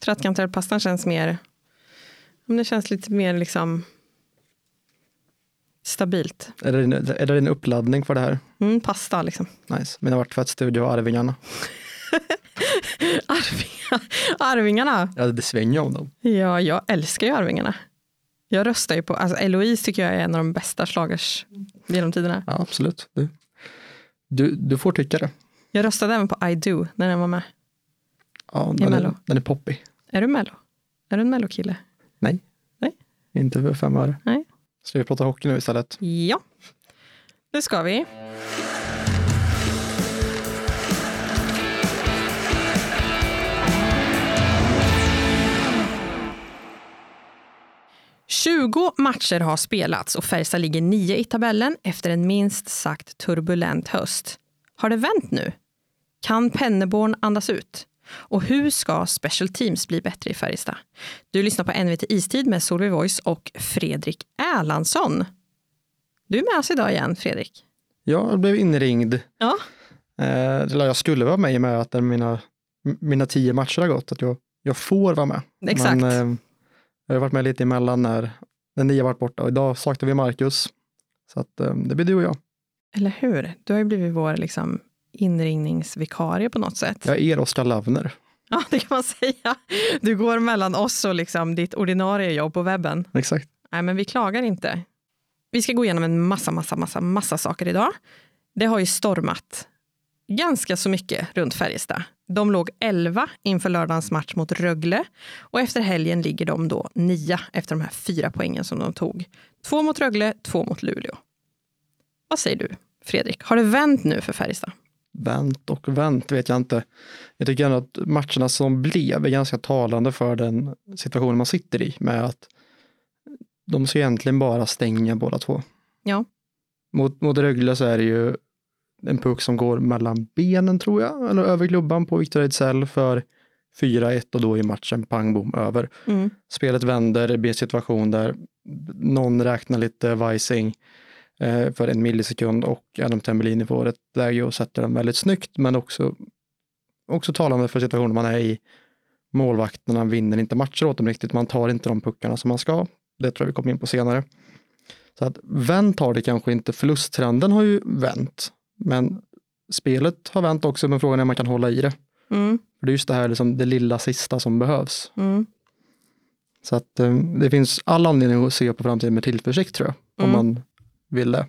Trattkantarellpastan känns mer, men det känns lite mer liksom stabilt. Är det, din, är det din uppladdning för det här? Mm, pasta liksom. Nice. Mina vart tvättstudio och Arvingarna. Arvingarna. Arvingarna. Ja, det svänger om dem. Ja, jag älskar ju Arvingarna. Jag röstar ju på, alltså Eloise tycker jag är en av de bästa slagers genom tiderna. Ja, absolut. Du, du, du får tycka det. Jag röstade även på I Do när den var med. Ja, den, är, den är poppig. Är du mello? Är du en mellokille? Nej. Nej. Inte för fem öre. Nej. Ska vi prata hockey nu istället? Ja, det ska vi. Tjugo matcher har spelats och Färjestad ligger nio i tabellen efter en minst sagt turbulent höst. Har det vänt nu? Kan Penneborn andas ut? Och hur ska Special Teams bli bättre i Färjestad? Du lyssnar på NVT Istid med Solveig Voice och Fredrik Erlandsson. Du är med oss idag igen, Fredrik. Jag blev inringd. Ja. Eh, eller jag skulle vara med i med att mina, mina tio matcher har gått, att jag, jag får vara med. Exakt. Men eh, jag har varit med lite emellan när den nya varit borta och idag saknar vi Marcus. Så att eh, det blir du och jag. Eller hur? Du har ju blivit vår liksom, inringningsvikarie på något sätt. Jag är er Oskar Lavner. Ja, det kan man säga. Du går mellan oss och liksom ditt ordinarie jobb på webben. Exakt. Nej, men vi klagar inte. Vi ska gå igenom en massa, massa, massa, massa saker idag. Det har ju stormat ganska så mycket runt Färjestad. De låg 11 inför lördagens match mot Rögle och efter helgen ligger de då nia efter de här fyra poängen som de tog. Två mot Rögle, två mot Luleå. Vad säger du, Fredrik? Har det vänt nu för Färjestad? Vänt och vänt vet jag inte. Jag tycker ändå att matcherna som blev är ganska talande för den situationen man sitter i med att de ska egentligen bara stänga båda två. Ja. Mot, mot Rögle så är det ju en puck som går mellan benen tror jag, eller över klubban på Victor Ejdsell för 4-1 och då är matchen pang bom över. Mm. Spelet vänder, det blir en situation där någon räknar lite vajsing eh, för en millisekund och Adam Tambellini får ett läge och sätter den väldigt snyggt men också, också talande för situationen man är i. Målvakterna vinner inte matcher åt dem riktigt, man tar inte de puckarna som man ska. Det tror jag vi kommer in på senare. Så att vänt har det kanske inte, förlusttrenden har ju vänt, men spelet har vänt också, men frågan är om man kan hålla i det. Mm. För det är just det här liksom, det lilla sista som behövs. Mm. Så att eh, det finns all anledning att se på framtiden med tillförsikt tror jag, om Mm. man vill det.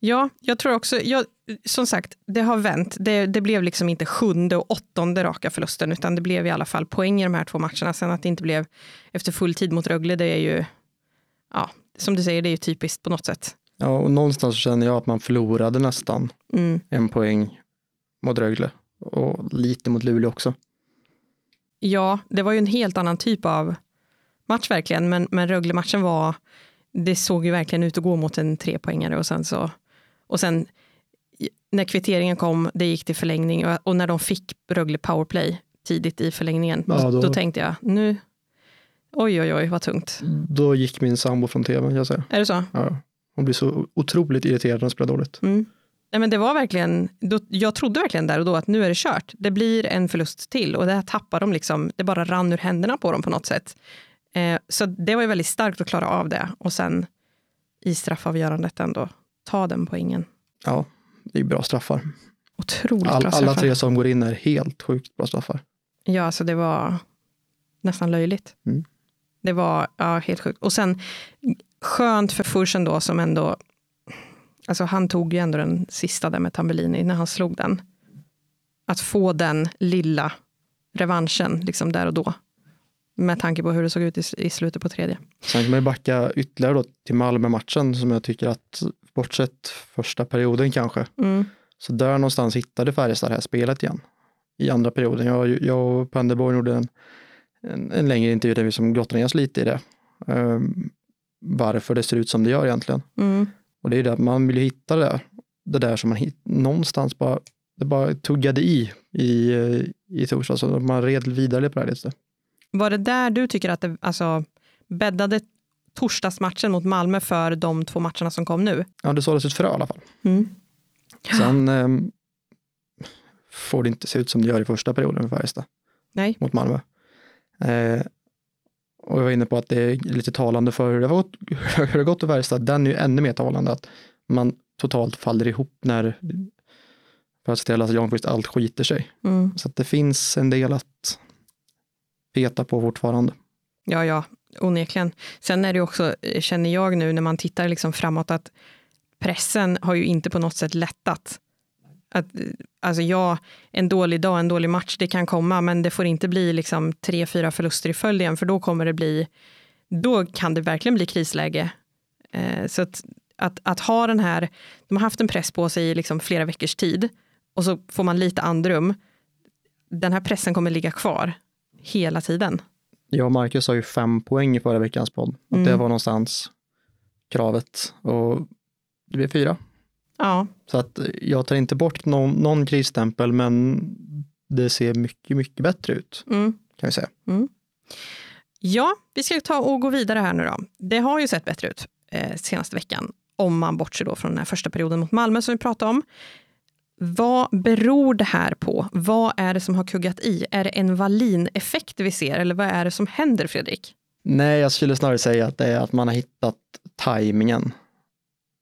Ja, jag tror också, jag, som sagt, det har vänt. Det, det blev liksom inte sjunde och åttonde raka förlusten, utan det blev i alla fall poäng i de här två matcherna. Sen att det inte blev efter full tid mot Rögle, det är ju, ja, som du säger, det är ju typiskt på något sätt. Ja, och någonstans känner jag att man förlorade nästan Mm. en poäng mot Rögle och lite mot Luleå också. Ja, det var ju en helt annan typ av match verkligen, men, men Rögle-matchen var, det såg ju verkligen ut att gå mot en trepoängare och sen så, och sen när kvitteringen kom, det gick till förlängning och, och när de fick Rögle powerplay tidigt i förlängningen, Ja, då, då- då tänkte jag, nu, oj oj oj vad tungt. Då gick min sambo från tv, jag säger. Är det så? Ja. Hon blir så otroligt irriterad när hon spelar dåligt. Mm. Nej, men det var verkligen, då, jag trodde verkligen där och då att nu är det kört. Det blir en förlust till och det här tappar de liksom, det bara rann ur händerna på dem på något sätt. Eh, så det var ju väldigt starkt att klara av det och sen i straffavgörandet ändå ta den poängen. Ja, det är bra straffar. Otroligt All, bra alla straffar. tre som går in är helt sjukt bra straffar. Ja, alltså det var nästan löjligt. Mm. Det var ja, helt sjukt. Och sen skönt för Fursen då som ändå, alltså han tog ju ändå den sista där med Tambellini när han slog den. Att få den lilla revanschen liksom där och då. Med tanke på hur det såg ut i, i slutet på tredje. Sen kan man ju backa ytterligare då till Malmö-matchen som jag tycker att, bortsett första perioden kanske, Mm. så där någonstans hittade Färjestad det här spelet igen. I andra perioden. Jag, jag och Penderborn gjorde en, en, en längre intervju där vi som grottade ner oss lite i det. Ehm, varför det ser ut som det gör egentligen. Mm. Och det är det att man vill ju hitta det där, det där som man hit, någonstans bara, det bara tuggade i i, eh, i torsdags. Man red vidare på det här lite. Var det där du tycker att det alltså, bäddade torsdagsmatchen mot Malmö för de två matcherna som kom nu? Ja, det såldes ett frö i alla fall. Mm. Sen ehm, får det inte se ut som det gör i första perioden med Färjestad Nej. mot Malmö. Eh, och jag var inne på att det är lite talande för hur det har gått, hur det gått i Färjestad. Den är ju ännu mer talande, att man totalt faller ihop när, för att ställa sig Janqvist, allt skiter sig. Mm. Så att det finns en del att peta på fortfarande. Ja, ja, onekligen. Sen är det också, eh, känner jag nu när man tittar liksom framåt, att pressen har ju inte på något sätt lättat. Att, eh, alltså ja, en dålig dag, en dålig match, det kan komma, men det får inte bli liksom tre, fyra förluster i följd igen, för då kommer det bli, då kan det verkligen bli krisläge. Eh, så att, att, att, ha den här, de har haft en press på sig i liksom flera veckors tid, och så får man lite andrum. Den här pressen kommer ligga kvar hela tiden. Jag och Marcus har ju fem poäng i förra veckans podd. Mm. Det var någonstans kravet. Och det blev fyra. Ja, Så att jag tar inte bort någon, någon krisstämpel, men det ser mycket, mycket bättre ut, mm. kan vi säga. Ja, vi ska ta och gå vidare här nu då. Det har ju sett bättre ut eh, senaste veckan, om man bortser då från den här första perioden mot Malmö som vi pratade om. Vad beror det här på? Vad är det som har kuggat i? Är det en Wallin-effekt vi ser eller vad är det som händer Fredrik? Nej, jag skulle snarare säga att det är att man har hittat tajmingen.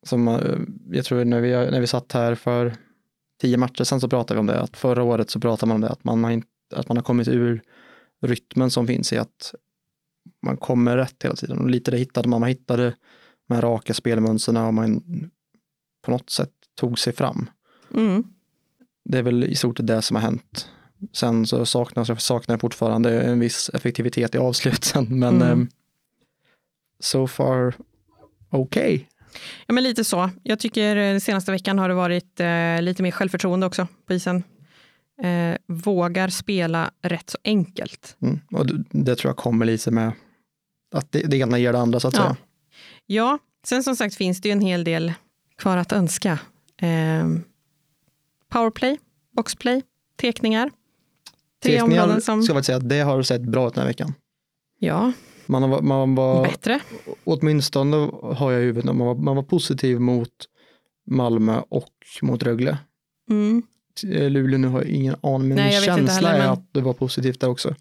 Som, eh, jag tror när vi, när vi satt här för tio matcher sedan så pratade vi om det, att förra året så pratade man om det, att man har, inte, att man har kommit ur rytmen som finns i att man kommer rätt hela tiden. Och lite det hittade man, man hittade de här raka spelmönstren och man på något sätt tog sig fram. Mm. Det är väl i stort det som har hänt. Sen så saknas, saknar jag fortfarande en viss effektivitet i avsluten, men Mm. mm. so far okej. Ja, men lite så. Jag tycker eh, den senaste veckan har det varit eh, lite mer självförtroende också på isen. Eh, vågar spela rätt så enkelt. Mm. Och det, det tror jag kommer lite med att det, det ena ger det andra så att Ja. säga. Ja, sen som sagt finns det ju en hel del kvar att önska. Eh, powerplay, boxplay, tekningar. Tre Tekningar områden som, ska jag säga att det har sett bra ut den här veckan. ja, Man, har, man var, bättre. åtminstone har jag i huvudet, man var, man var positiv mot Malmö och mot Rögle. Mm. Eh, Luleå nu har jag ingen aning, men Nej, min känsla heller, är men- att det var positivt där också.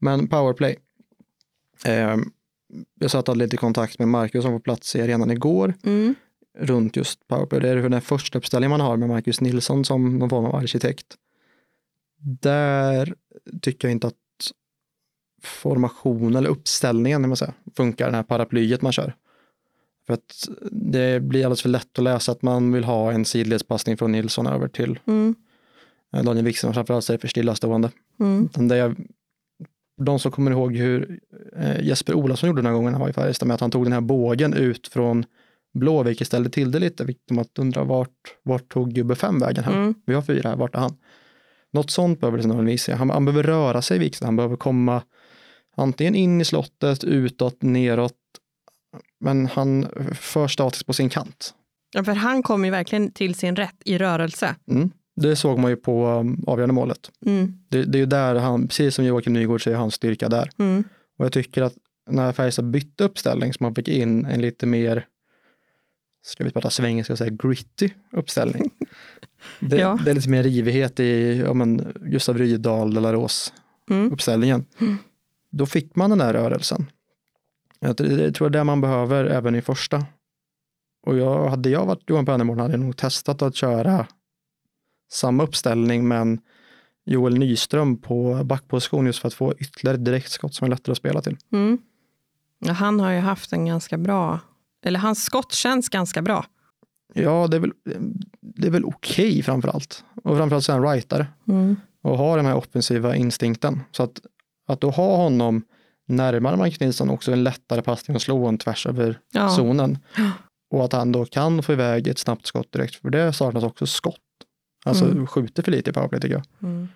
Men powerplay. Eh, jag satt och hade lite kontakt med Marcus som var på plats i arenan igår Mm. Runt just powerplay. Det är den första uppställningen man har med Marcus Nilsson som någon form av arkitekt. Där tycker jag inte att formation eller uppställningen man säger, funkar, den här paraplyet man kör. För att det blir alldeles för lätt att läsa att man vill ha en sidledspassning från Nilsson över till Mm. eh, Daniel Wikström, framförallt så är det för stillastående. Mm. Det är, de som kommer ihåg hur eh, Jesper Olafsson gjorde den här gången han var i Färjestad med att han tog den här bågen ut från Blå, vilket ställde till det lite. Fick dem att undra vart, vart tog gubbe fem vägen här? Mm. Vi har fyra här, vart är han? Något sånt behöver det snarare visa. Han, han behöver röra sig Wikström, han behöver komma antingen in i slottet, utåt, neråt. Men han för statiskt på sin kant. Ja, för han kom ju verkligen till sin rätt i rörelse. Mm. Det såg man ju på um, avgörande målet. Mm. Det, det är ju där han, precis som Joakim Nygård säger, hans styrka där. Mm. Och jag tycker att när Färjestad bytte uppställning så man fick in en lite mer, ska vi prata svengelska och säga gritty uppställning. Det, Ja. det är lite mer rivighet i ja, men Gustav Rydahl, Delaros Mm. uppställningen. Då fick man den där rörelsen. Jag tror det är det man behöver även i första. Och jag, hade jag varit Johan Pennerborn hade jag nog testat att köra samma uppställning men Joel Nyström på backposition just för att få ytterligare direktskott som är lättare att spela till. Mm. Ja, han har ju haft en ganska bra, eller hans skott känns ganska bra. Ja, det är väl, det är väl okej framför allt. Och framförallt så är han rightare Mm. och har den här offensiva instinkten. Så att, att då ha honom närmare Marcus Nilsson också en lättare passning och slå en tvärs över Ja. zonen. Och att han då kan få iväg ett snabbt skott direkt, för det saknas också skott. Alltså Mm. skjuter för lite i powerplay tycker jag. Mm.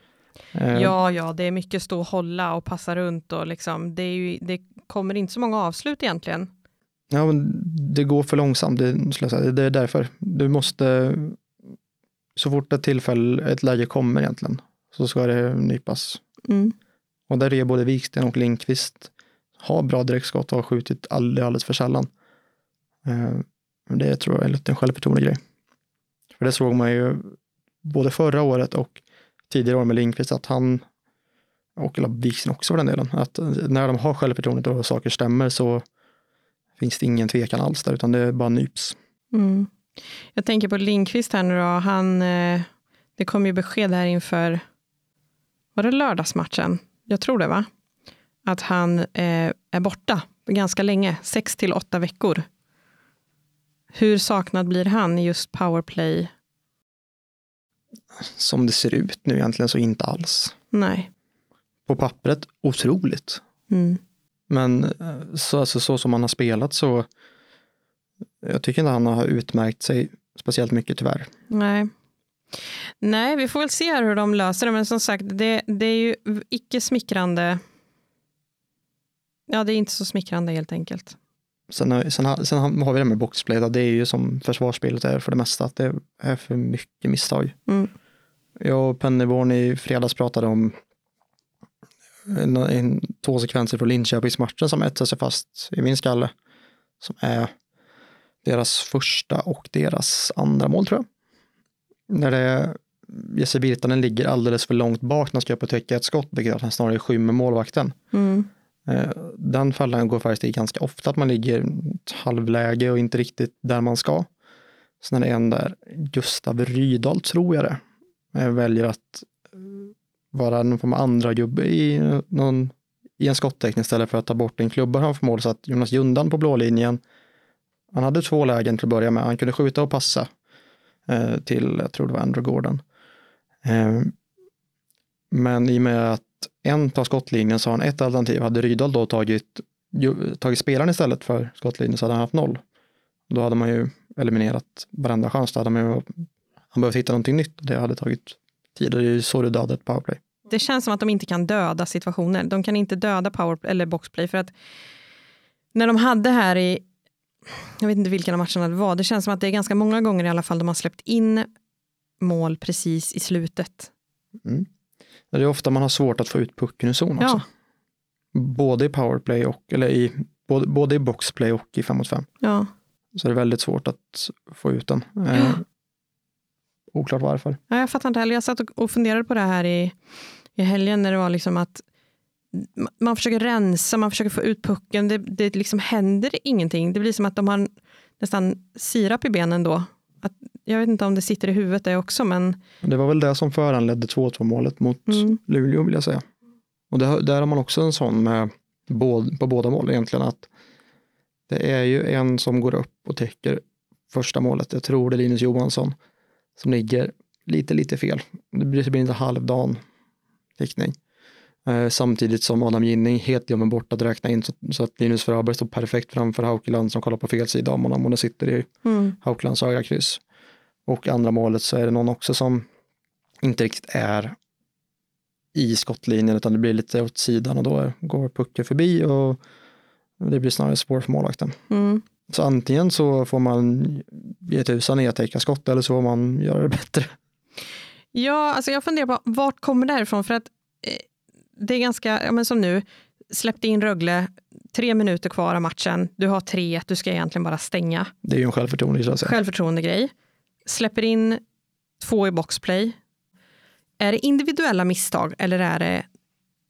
Eh, Ja, ja, det är mycket stå och hålla och passa runt och liksom, det, ju, det kommer inte så många avslut egentligen. Ja, men det går för långsamt, det, säga. det är därför. Du måste, så fort ett tillfälle, ett läge kommer egentligen, så ska det nypas. Mm. Och där är både Wiksten och Lindqvist har bra direktskott och har skjutit alldeles, alldeles för sällan. Eh, det tror jag är lite en självförtroende grej. För det såg man ju både förra året och tidigare år med Lindqvist att han och Wiksen också för den delen, att när de har självförtroendet och saker stämmer så finns det ingen tvekan alls där, utan det bara nyps. Mm. Jag tänker på Lindqvist här nu då, han, eh, det kom ju besked här inför, var det lördagsmatchen? Jag tror det va? Att han eh, är borta ganska länge, sex till åtta veckor. Hur saknad blir han i just powerplay? Som det ser ut nu egentligen så inte alls. Nej. På pappret otroligt. Mm. Men eh, så, alltså, så som han har spelat så jag tycker inte han har utmärkt sig speciellt mycket tyvärr. Nej. Nej, vi får väl se hur de löser det, men som sagt, det, det är ju icke smickrande. Ja, det är inte så smickrande helt enkelt. Sen, sen, sen har vi det med boxplay, det är ju som försvarsspelet är för det mesta, att det är för mycket misstag. Mm. Jag och Pennyborn i fredags pratade om en, en, två sekvenser från Linköpingsmatchen som etsar sig fast i min skalle. Som är deras första och deras andra mål tror jag. När det Jesse Virtanen ligger alldeles för långt bak när han ska upp och täcka ett skott, vilket att han snarare skymmer målvakten. Mm. Eh, den fallen går faktiskt i ganska ofta, att man ligger ett halvläge och inte riktigt där man ska. Sen är det en där Gustav Rydahl, tror jag det, eh, väljer att vara någon form av andra gubbe i, någon, i en skottäckning istället för att ta bort en klubba han får mål. Så att Jonas Jundan på blå linjen, han hade två lägen till att börja med. Han kunde skjuta och passa eh, till, jag tror det var Andrew Gordon. Eh, men i och med att en tar skottlinjen så har han ett alternativ. Hade Rydahl då tagit, tagit spelaren istället för skottlinjen så hade han haft noll. Då hade man ju eliminerat varenda chans. Då hade man ju, han behövt hitta någonting nytt. Det hade tagit tid det är så du dödar ett powerplay. Det känns som att de inte kan döda situationer. De kan inte döda power eller boxplay för att när de hade här i, jag vet inte vilken av matcherna det var, det känns som att det är ganska många gånger i alla fall de har släppt in mål precis i slutet. Mm. Det är ofta man har svårt att få ut pucken ur zon också. Ja. Både i powerplay och, eller i, både, både i boxplay och i 5 mot 5. Ja. Så det är väldigt svårt att få ut den. Ja. Oklart varför. Ja, jag fattar inte heller. Jag satt och funderade på det här i, i helgen när det var liksom att man försöker rensa, man försöker få ut pucken. Det, det liksom händer ingenting. Det blir som att de har nästan sirap i benen då. Att, jag vet inte om det sitter i huvudet det också, men... Det var väl det som föranledde 2-2 målet mot mm. Luleå vill jag säga. Och det, där har man också en sån med på båda mål egentligen att det är ju en som går upp och täcker första målet. Jag tror det är Linus Johansson som ligger lite, lite fel. Det blir, inte halvdan täckning. Eh, samtidigt som Adam Ginning helt glömmer bort att räkna in så, så att Linus Fröberg står perfekt framför Haukeland som kollar på fel sida om honom och sitter i mm. Haukelands högra kryss. Och andra målet så är det någon också som inte riktigt är i skottlinjen utan det blir lite åt sidan och då går pucken förbi och det blir snarare svårt för målvakten. Mm. Så antingen så får man ge tusan i att täcka skott eller så får man göra det bättre. Ja, alltså jag funderar på vart kommer det här ifrån? För att eh, det är ganska, ja, men som nu, släppte in Rögle, tre minuter kvar av matchen, du har tre, du ska egentligen bara stänga. Det är ju en självförtroende, självförtroende grej. Släpper in två i boxplay. Är det individuella misstag eller är det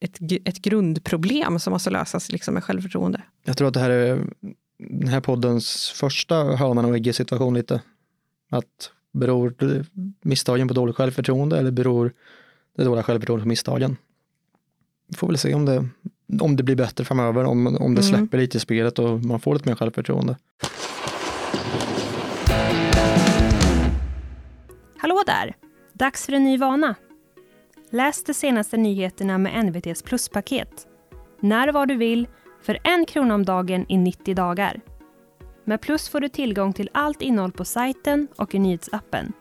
ett, ett grundproblem som måste lösas liksom med självförtroende? Jag tror att det här är den här poddens första hönan och ägget situation lite. Att beror misstagen på dåligt självförtroende eller beror det dåliga självförtroendet på misstagen? Vi får väl se om det, om det blir bättre framöver, om, om det mm. släpper lite i spelet och man får lite mer självförtroende. Hallå där! Dags för en ny vana. Läs de senaste nyheterna med NVTs pluspaket. När och var du vill för en krona om dagen i 90 dagar. Med Plus får du tillgång till allt innehåll på sajten och i nyhetsappen.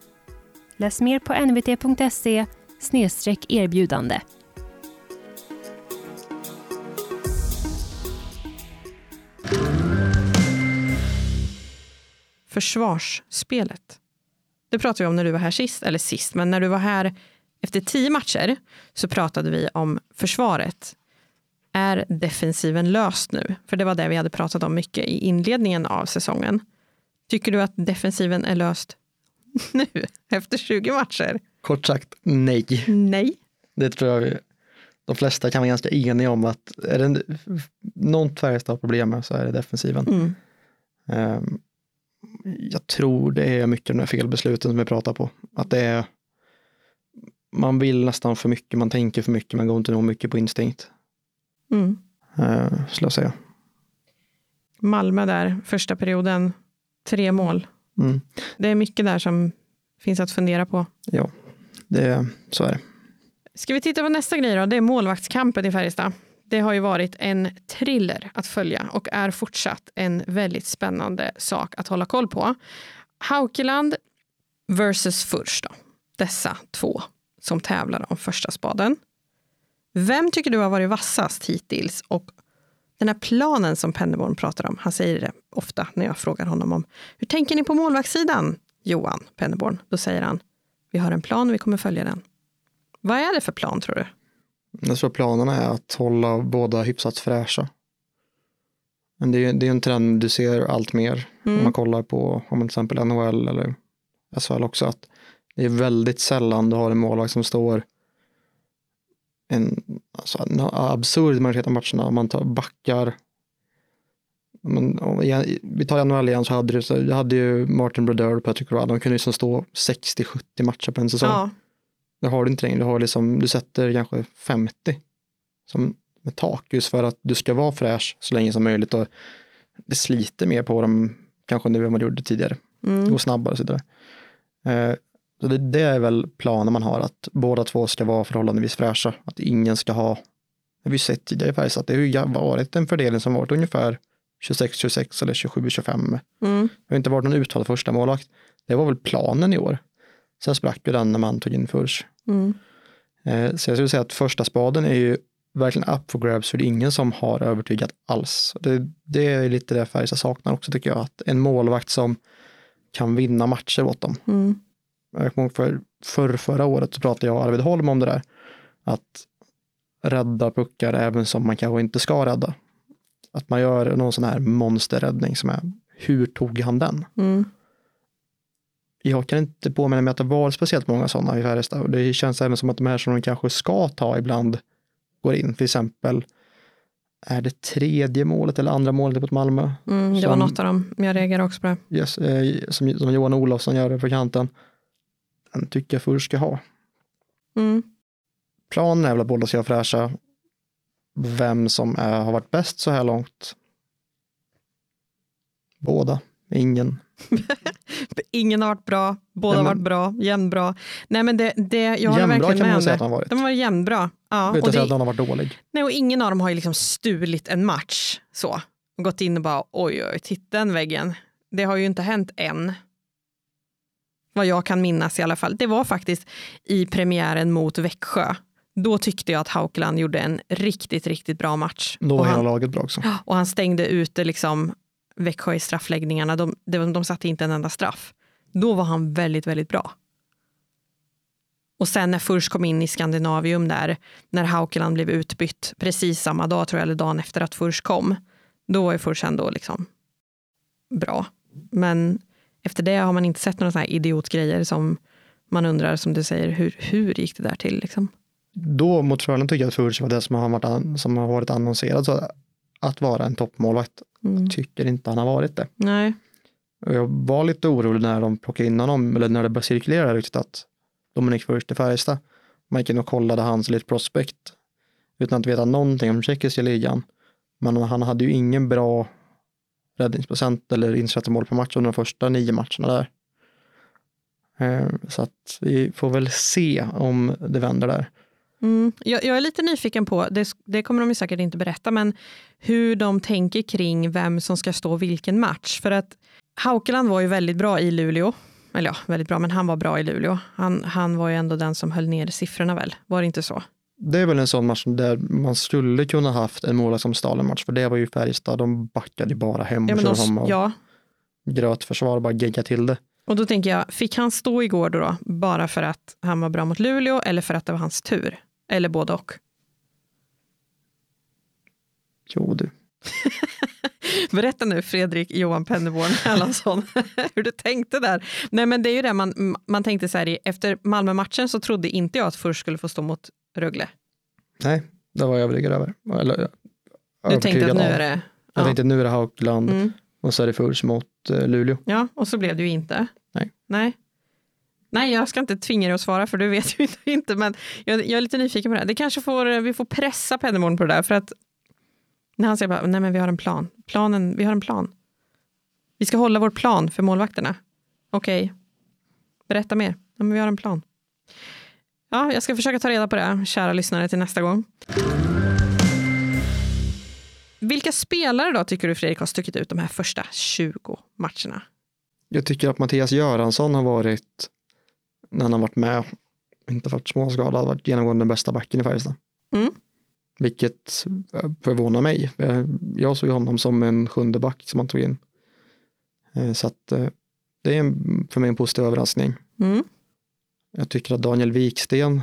Läs mer på nvt.se erbjudande. Försvarsspelet. Det pratade vi om när du var här sist, eller sist, men när du var här efter tio matcher så pratade vi om försvaret är defensiven löst nu? För det var det vi hade pratat om mycket i inledningen av säsongen. Tycker du att defensiven är löst nu, efter 20 matcher? Kort sagt, nej. Nej. Det tror jag de flesta kan vara ganska eniga om att är det något Färjestad har problem med så är det defensiven. Mm. Ehm, jag tror det är mycket de här felbesluten som vi pratar på. Att det är man vill nästan för mycket, man tänker för mycket, man går inte nog mycket på instinkt. Mm. Uh, skulle jag säga. Malmö där, första perioden, tre mål. Mm. Det är mycket där som finns att fundera på. Ja, det, så är det. Ska vi titta på nästa grej då? Det är målvaktskampen i Färjestad. Det har ju varit en thriller att följa och är fortsatt en väldigt spännande sak att hålla koll på. Haukeland versus Furs då. Dessa två som tävlar om första spaden. Vem tycker du har varit vassast hittills? Och den här planen som Penneborn pratar om, han säger det ofta när jag frågar honom om hur tänker ni på målvaktssidan, Johan Penneborn? Då säger han, vi har en plan och vi kommer följa den. Vad är det för plan tror du? Jag tror planen är att hålla båda hyfsat fräscha. Men det är, det är en trend du ser allt mer mm. om man kollar på om till exempel NHL eller SHL också. Att det är väldigt sällan du har en målvakt som står en, alltså, en absurd majoritet av matcherna. Om man tar backar. Men, vi tar NHL igen så hade du, så, jag hade ju Martin Brodeur och Patrick Roy. De kunde liksom stå 60-70 matcher på en säsong. Ja. Det har du inte längre. Du, har liksom, du sätter kanske 50 som med tak just för att du ska vara fräsch så länge som möjligt. Och det sliter mer på dem kanske nu än vad det gjorde tidigare. Mm. Går snabbare och så vidare. Så det, det, är väl planen man har, att båda två ska vara förhållandevis fräscha. Att ingen ska ha, det har vi sett tidigare i Färjestad, det har ju varit en fördelning som varit ungefär 26-26 eller 27-25. Mm. Det har inte varit någon uttalad första målvakt. Det var väl planen i år. Sen sprack ju den när man tog in Furs. Mm. Eh, så jag skulle säga att första spaden är ju verkligen up for grabs för det är ingen som har övertygat alls. Det, det är lite det Färjestad saknar också tycker jag, att en målvakt som kan vinna matcher åt dem. Mm jag kommer för, för förra året så pratade jag och Arvid Holm om det där. Att rädda puckar även som man kanske inte ska rädda. Att man gör någon sån här monsterräddning som är, hur tog han den? Mm. Jag kan inte påminna mig att det var speciellt många sådana i Färjestad och det känns även som att de här som de kanske ska ta ibland går in. Till exempel, är det tredje målet eller andra målet mot Malmö? Mm, det som, var något av dem, jag reagerar också på det. Yes, eh, som, som Johan Olofsson gör det på kanten den tycker jag först ska ha. Mm. Planen är väl att båda ska fräscha. Vem som är, har varit bäst så här långt? Båda, ingen. ingen har varit bra, båda har varit bra, jämnbra. Nej, men det, det, jag håller verkligen kan med man säga att de har varit. De har varit jämnbra. Ja, Utan att säga att någon har varit dålig. Nej, och ingen av dem har ju liksom stulit en match så. Och gått in och bara oj, oj, titta den väggen. Det har ju inte hänt än vad jag kan minnas i alla fall. Det var faktiskt i premiären mot Växjö. Då tyckte jag att Haukeland gjorde en riktigt, riktigt bra match. Då var hela laget bra också. Och han stängde ute liksom Växjö i straffläggningarna. De, de, de satte inte en enda straff. Då var han väldigt, väldigt bra. Och sen när Furs kom in i Skandinavium där, när Haukeland blev utbytt precis samma dag, tror jag, eller dagen efter att Furs kom, då var ju Furs ändå liksom bra. Men efter det har man inte sett några sådana här idiotgrejer som man undrar, som du säger, hur, hur gick det där till? Liksom? Då mot Frölunda tycker jag att Furch var det som har varit, som har varit annonserad så att vara en toppmålvakt. Mm. Jag tycker inte han har varit det. Nej. Jag var lite orolig när de plockade in honom, eller när det började cirkulera riktigt att Dominik Furch till Färjestad. Man gick in och kollade hans lite prospekt utan att veta någonting om tjeckiska ligan. Men han hade ju ingen bra räddningsprocent eller insatta mål per match under de första nio matcherna där. Eh, så att vi får väl se om det vänder där. Mm. Jag, jag, är lite nyfiken på, det, det, kommer de ju säkert inte berätta, men hur de tänker kring vem som ska stå vilken match. För att Haukeland var ju väldigt bra i Luleå. Eller ja, väldigt bra, men han var bra i Luleå. Han, han var ju ändå den som höll ner siffrorna väl? Var det inte så? Det är väl en sån match där man skulle kunna haft en målvakt som stal en match, för det var ju Färjestad, de backade bara hem och ja, de, och ja. gröt försvar och bara gegga till det. Och då tänker jag, fick han stå igår då, då, bara för att han var bra mot Luleå eller för att det var hans tur? Eller både och? Jo du. Berätta nu Fredrik Johan Penneborn Erlandsson hur du tänkte där. Nej men det är ju det man, man tänkte så här, efter Malmö-matchen så trodde inte jag att Furs skulle få stå mot Rögle. Nej, Det var jag övertygad över. Eller, Du tänkte att nu är det... Jag Ja. tänkte nu är det Haukeland Mm. och så är det Furs mot eh, Luleå. ja, och så blev det ju inte. Nej. Nej. Nej, jag ska inte tvinga dig att svara för du vet ju inte. Men jag, jag är lite nyfiken på det här. Det kanske får, vi får pressa Pennerborn på det där. För att när han säger bara, nej men vi har en plan. Planen, vi har en plan. Vi ska hålla vår plan för målvakterna. Okej, berätta mer. Ja, men vi har en plan. Ja, jag ska försöka ta reda på det, kära lyssnare, till nästa gång. Vilka spelare då tycker du Fredrik har stuckit ut de här första 20 matcherna? Jag tycker att Mattias Göransson har varit, när han har varit med, inte varit småskadad, varit genomgående den bästa backen i Färjestad. Mm. Vilket eh, förvånar mig. Eh, Jag såg honom som en sjunde back som han tog in. Eh, Så att det är för mig en positiv överraskning. Mm. Jag tycker att Daniel Wiksten,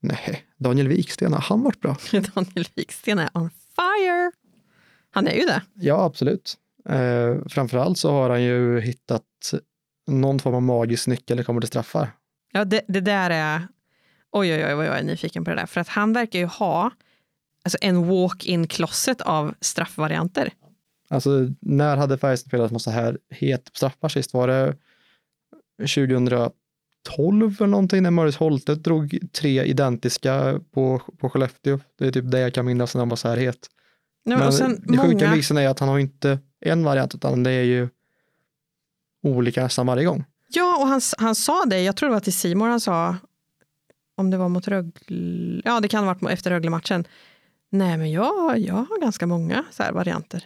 nej, Daniel Wiksten, har han varit bra? Daniel Wiksten är on fire. Han är ju det. Ja, absolut. Eh, framförallt så har han ju hittat någon form av magisk nyckel när det kommer till straffar. Ja, det, det där är... Oj, oj, oj, vad jag är nyfiken på det där. För att han verkar ju ha alltså en walk-in closet av straffvarianter. Alltså, när hade Färjestad spelat med så här het straffar sist? Var det 2012 eller någonting när Maurice Holtet drog tre identiska på, på Skellefteå? Det är typ det jag kan minnas när han var så här het. Nej, Men och sen det sjuka många, är att han har inte en variant utan det är ju olika nästan varje gång. Ja, och han, han sa det, jag tror det var till Simon han sa, om det var mot Rögle, ja det kan ha varit efter Rögle-matchen. Nej men jag, jag har ganska många så här varianter.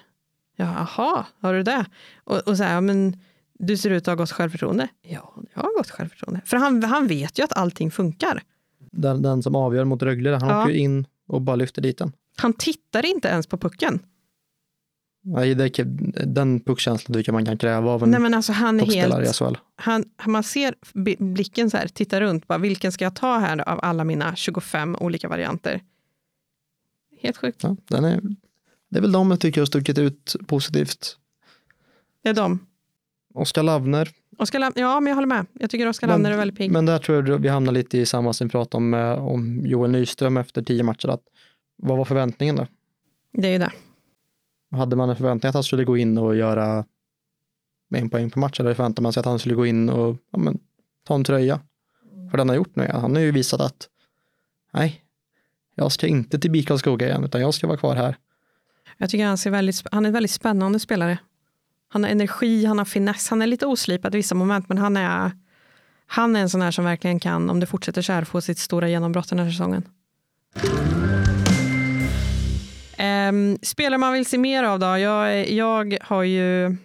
Jaha, har du det? Och, och så här, ja, men du ser ut att ha gott självförtroende. Ja, jag har gott självförtroende. För han, han vet ju att allting funkar. Den, den som avgör mot Rögle, han Ja. åker ju in och bara lyfter dit den. Han tittar inte ens på pucken. Nej, det, den puckkänslan tycker man kan kräva av en Nej men alltså han är toppspelare i helt, SHL. han, man ser blicken så här, titta runt, bara, vilken ska jag ta här av alla mina 25 olika varianter? Helt sjukt. Ja, den är, det är väl de jag tycker har stuckit ut positivt. Det är de. Oskar Lavner, Oskar Lam- ja, men jag håller med. Jag tycker Oskar Lavner är väldigt pigg. men där tror jag vi hamnar lite i samma som vi pratade om, eh, om Joel Nyström efter tio matcher. Att, vad var förväntningen då? Det är ju det. Hade man en förväntning att han skulle gå in och göra en poäng per match eller förväntade man sig att han skulle gå in och ja, men, ta en tröja? För den har gjort nu. Han har ju visat att nej, jag ska inte till BIK Karlskoga igen utan jag ska vara kvar här. Jag tycker han, ser väldigt, han är en väldigt spännande spelare. Han har energi, han har finess, han är lite oslipad i vissa moment, men han är, han är en sån här som verkligen kan, om det fortsätter så här, få sitt stora genombrott den här säsongen. Ehm, um, spelare man vill se mer av då? Jag, jag har ju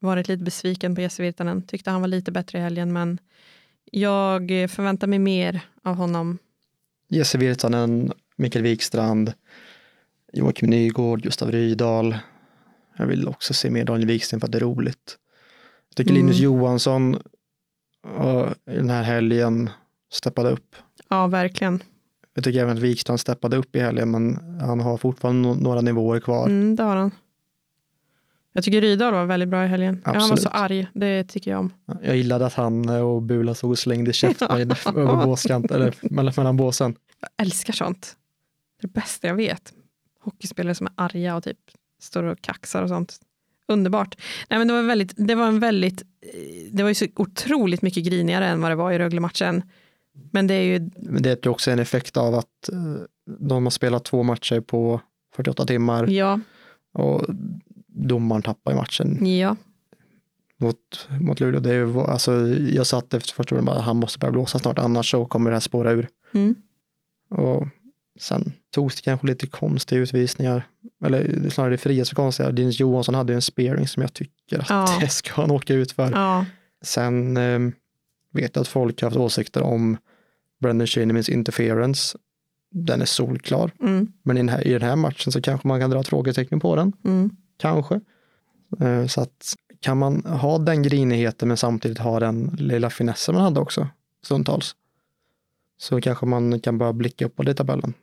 varit lite besviken på Jesse Virtanen. Tyckte han var lite bättre i helgen, men jag förväntar mig mer av honom. Jesse Virtanen, Mikael Wikstrand, Joakim Nygård, Gustav Rydahl. Jag vill också se mer Daniel Wiksten för att det är roligt. Jag tycker Mm. Linus Johansson i den här helgen steppade upp. Ja, verkligen. Jag tycker även att Wikstrand steppade upp i helgen men han har fortfarande några nivåer kvar. Mm, det har han. Jag tycker Rydahl var väldigt bra i helgen. Ja, han var så Absolut. arg, det tycker jag om. Jag gillade att han eh, och Bula stod och slängde käft på mig över båskant, eller mellan, mellan båsen. Jag älskar sånt. Det är det bästa jag vet. Hockeyspelare som är arga och typ står och kaxar och sånt. Underbart. Nej, men det, var väldigt, det var en väldigt, eh, det var ju så otroligt mycket grinigare än vad det var i Rögle-matchen. Men det är ju, Men det är ju också en effekt av att eh, de har spelat två matcher på 48 timmar ja, och domaren tappar i matchen ja, mot, mot Luleå. Det är ju, alltså, jag satt efter första året bara, han måste börja blåsa snart annars så kommer det här spåra ur. mm. Och sen togs det kanske lite konstiga utvisningar, eller snarare det frias för konstiga. Dennis Johansson hade ju en spearing som jag tycker att Ja. det ska han åka ut för. ja, Sen eh, vet jag att folk har haft åsikter om Brendan Shinemans interference. Den är solklar, mm, men i den, här, i den här matchen så kanske man kan dra ett frågetecken på den. mm. Kanske. Eh, så att kan man ha den grinigheten men samtidigt ha den lilla finessen man hade också stundtals. Så kanske man kan börja blicka upp på det i tabellen.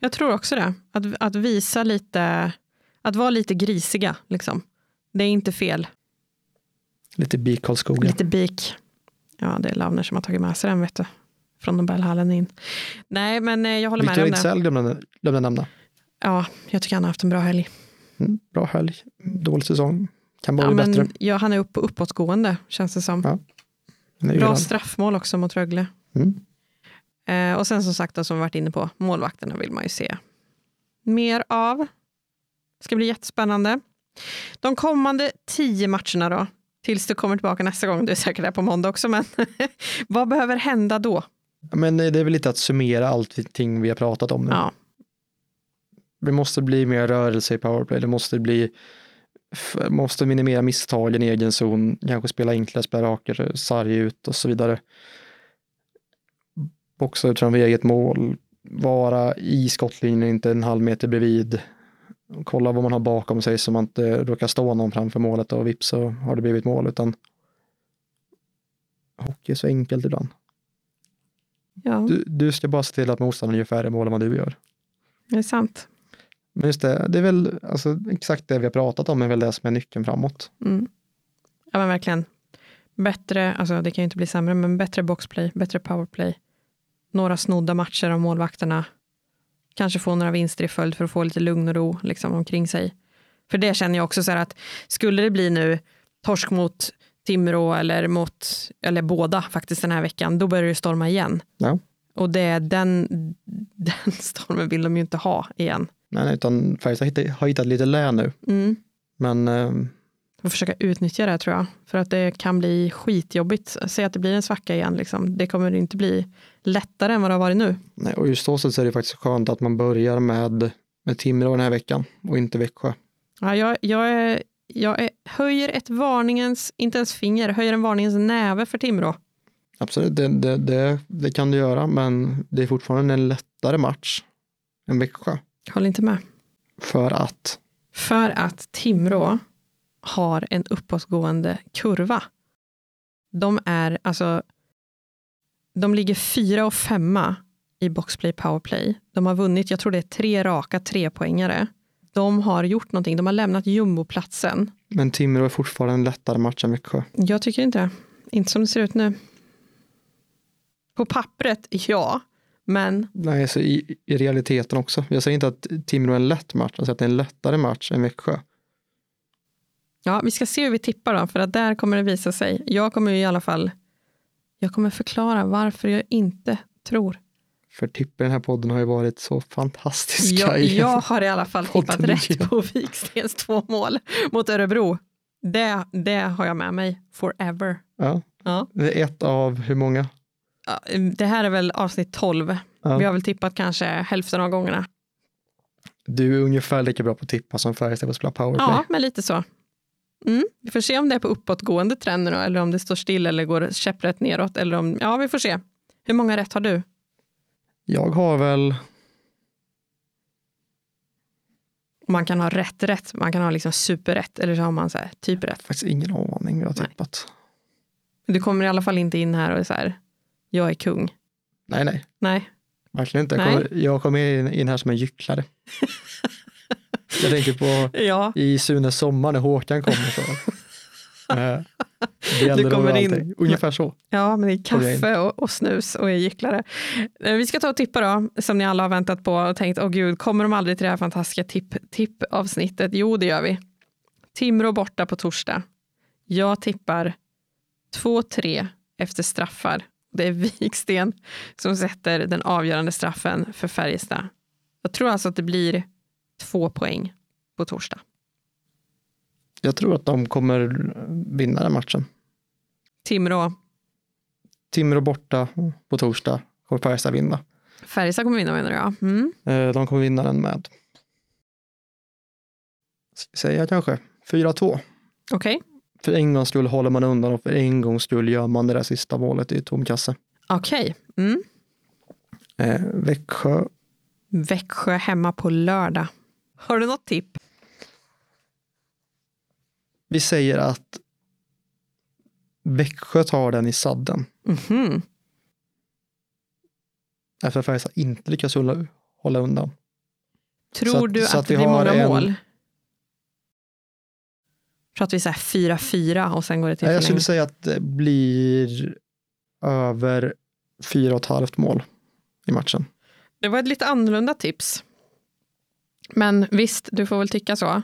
Jag tror också det. Att, att visa lite, att vara lite grisiga. Liksom. Det är inte fel. Lite BIK Karlskoga. Lite bik. Ja, det är Lavner som har tagit med sig den, vet du. från Nobelhallen in. Nej, men eh, jag håller med Victor dig om det. Glömde glömde nämna. Ja, jag tycker han har haft en bra helg. Mm, bra helg, dålig säsong. Kan bara Ja, bli bättre. ja, han är upp uppåtgående, känns det som. Ja, Det Bra straffmål också mot Rögle. Mm. Eh, och sen som sagt, då, som vi varit inne på, målvakterna vill man ju se mer av. ska bli jättespännande. De kommande tio matcherna då, tills du kommer tillbaka nästa gång, du är säkert där på måndag också, men vad behöver hända då? Men det är väl lite att summera allting vi har pratat om nu. Ja, Det måste bli mer rörelse i powerplay. Det måste bli måste minimera misstagen i egen zon, kanske spela enklare, spela rakare, sarg ut och så vidare. Boxa ut framför eget mål, vara i skottlinjen, inte en halv meter bredvid. Kolla vad man har bakom sig så man inte råkar stå någon framför målet och vips så har det blivit mål. Utan hockey är så enkelt ibland. ja Du, du ska bara se till att motståndaren gör färre mål än vad du gör. det är sant. Men just det, det är väl alltså, exakt det vi har pratat om är väl det som är nyckeln framåt. Mm. Ja, men verkligen. Bättre, alltså det kan ju inte bli sämre, men bättre boxplay, bättre powerplay. Några snodda matcher av målvakterna. Kanske få några vinster i följd för att få lite lugn och ro liksom, omkring sig. För det känner jag också så här att skulle det bli nu torsk mot Timrå eller mot, eller båda faktiskt den här veckan, då börjar det storma igen. Ja. Och det, är den, den stormen vill de ju inte ha igen. Men utan Färjestad har hittat, lite lä nu. Mm. Men eh, och försöka utnyttja det tror jag. För att det kan bli skitjobbigt. Säg att det blir en svacka igen. Liksom. Det kommer inte bli lättare än vad det har varit nu. nej, och just så så är det faktiskt skönt att man börjar med, med Timrå den här veckan och inte Växjö. Ja, jag, jag, är, jag är, höjer ett varningens, inte ens finger, höjer en varningens näve för Timrå. Absolut, det, det, det, det kan du göra, men det är fortfarande en lättare match än Växjö. Håll inte med. För att, För att Timrå har en uppåtgående kurva. De är alltså, de ligger fyra och femma i boxplay powerplay. De har vunnit, jag tror det är tre raka trepoängare. De har gjort någonting, de har lämnat jumboplatsen. men Timrå är fortfarande en lättare match än Växjö. Jag tycker inte det. Inte som det ser ut nu. På pappret, ja. Men Nej, så i, i realiteten också. Jag säger inte att Timrå är en lätt match, jag säger att det är en lättare match än Växjö. Ja, vi ska se hur vi tippar då, för att där kommer det visa sig. Jag kommer i alla fall jag kommer förklara varför jag inte tror. För tippen i den här podden har ju varit så fantastiska. Jag, jag har i alla fall tippat rätt på Vikstens två mål mot Örebro. Det, det har jag med mig forever. Ja, Ja. det är ett av hur många? Ja, Det här är väl avsnitt 12. Ja. Vi har väl tippat kanske hälften av gångerna. Du är ungefär lika bra på att tippa som Färjestad på att spela powerplay. Ja, men lite så. Mm. Vi får se om det är på uppåtgående trend nu då, eller om det står still eller går käpprätt neråt. Eller om, ja, vi får se. Hur många rätt har du? Jag har väl, Man kan ha rätt rätt, man kan ha liksom superrätt eller så har man så här, typ rätt. faktiskt ingen aning vad jag har Nej. tippat. Du kommer i alla fall inte in här och är så här, jag är kung. Nej, nej, Nej, verkligen inte. Jag kommer, jag kommer in, in här som en gycklare. jag tänker på ja, i Sunes sommar när Håkan kommer. Så. Eh, det gäller kommer in-. Ungefär så. ja men in. kaffe och, och snus och är gycklare. Eh, Vi ska ta och tippa då, som ni alla har väntat på och tänkt, åh gud, kommer de aldrig till det här fantastiska tipp, tippavsnittet? Jo, det gör vi. Timrå borta på torsdag. Jag tippar 2-3 efter straffar. Det är Viksten som sätter den avgörande straffen för Färjestad. Jag tror alltså att det blir två poäng på torsdag. Jag tror att de kommer vinna den matchen. Timrå, Timrå borta på torsdag kommer Färjestad vinna. Färjestad kommer vinna menar jag. Mm. Eh, De kommer vinna den med, ska vi säga kanske, 4-2. Okej, För en gångs skull håller man undan och för en gångs skull gör man det där sista målet i tom kasse. okej. Mm. Eh, Växjö, Växjö hemma på lördag. Har du något tipp? vi säger att Växjö tar den i sadden. Mhm. Efter att Färjestad inte lyckas hålla, hålla undan. Tror Så du att, att det blir många en- mål? Att vi säger 4-4 och sen går det till Jag skulle säga att det blir över fyra och ett halvt mål i matchen. Det var ett lite annorlunda tips. Men visst, du får väl tycka så.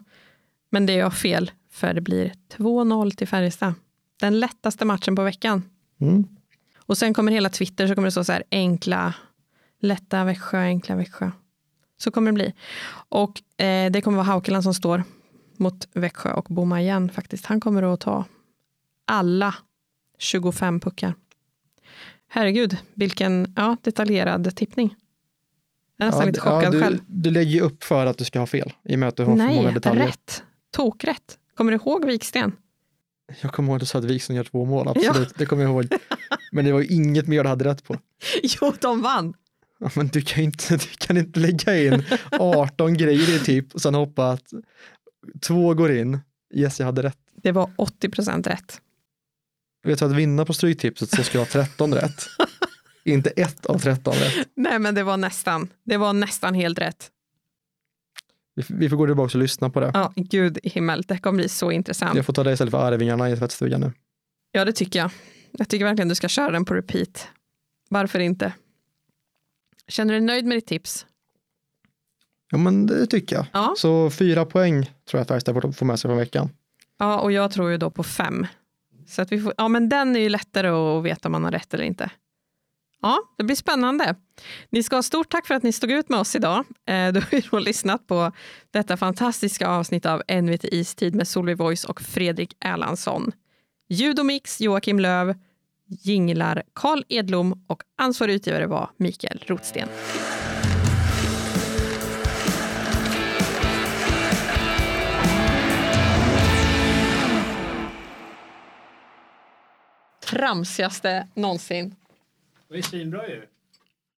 Men det är jag fel, för det blir 2-0 till Färjestad. Den lättaste matchen på veckan. Mm. Och sen kommer hela Twitter så kommer det stå så här enkla, lätta Växjö, enkla Växjö. Så kommer det bli. Och eh, det kommer vara Haukeland som står mot Växjö och bomma igen faktiskt. Han kommer att ta alla 25 puckar. Herregud, vilken ja, detaljerad tippning. Jag är nästan Ja, lite d- ja, chockad du, själv. du lägger ju upp för att du ska ha fel i och med att du har för många Nej, detaljer. rätt. Tokrätt. Kommer du ihåg Viksten? Jag kommer ihåg att du sa att Wikström gör två mål, absolut. Det kommer jag ihåg. Men det var ju inget mer du hade rätt på. Jo, de vann. Ja, men du kan, ju inte, du kan inte lägga in 18 grejer i typ och sen hoppa att två går in. Yes, jag hade rätt. Det var 80 procent rätt. Vet du att vinna på Stryktipset så ska jag ha 13 rätt. inte ett av 13 rätt. Nej, men det var nästan. Det var nästan helt rätt. Vi, får gå tillbaka och lyssna på det. Ja, gud i himmel. Det kommer bli så intressant. Jag får ta dig istället för Arvingarna i tvättstugan nu. Ja, det tycker jag. Jag tycker verkligen du ska köra den på repeat. Varför inte? Känner du dig nöjd med ditt tips? Ja, men det tycker jag. Ja. Så fyra poäng tror jag att Färjestad får med sig från veckan. Ja, och jag tror ju då på fem. Så att vi får, ja, men den är ju lättare att veta om man har rätt eller inte. Ja, det blir spännande. Ni ska ha stort tack för att ni stod ut med oss idag. Eh, du har ju då lyssnat på detta fantastiska avsnitt av NVT Istid med Solveig Voice och Fredrik Erlandsson. Ljud och mix Joakim Löv, jinglar Karl Edlom och ansvarig utgivare var Mikael Rotsten. Tramsigaste någonsin. Det är svinbra ju.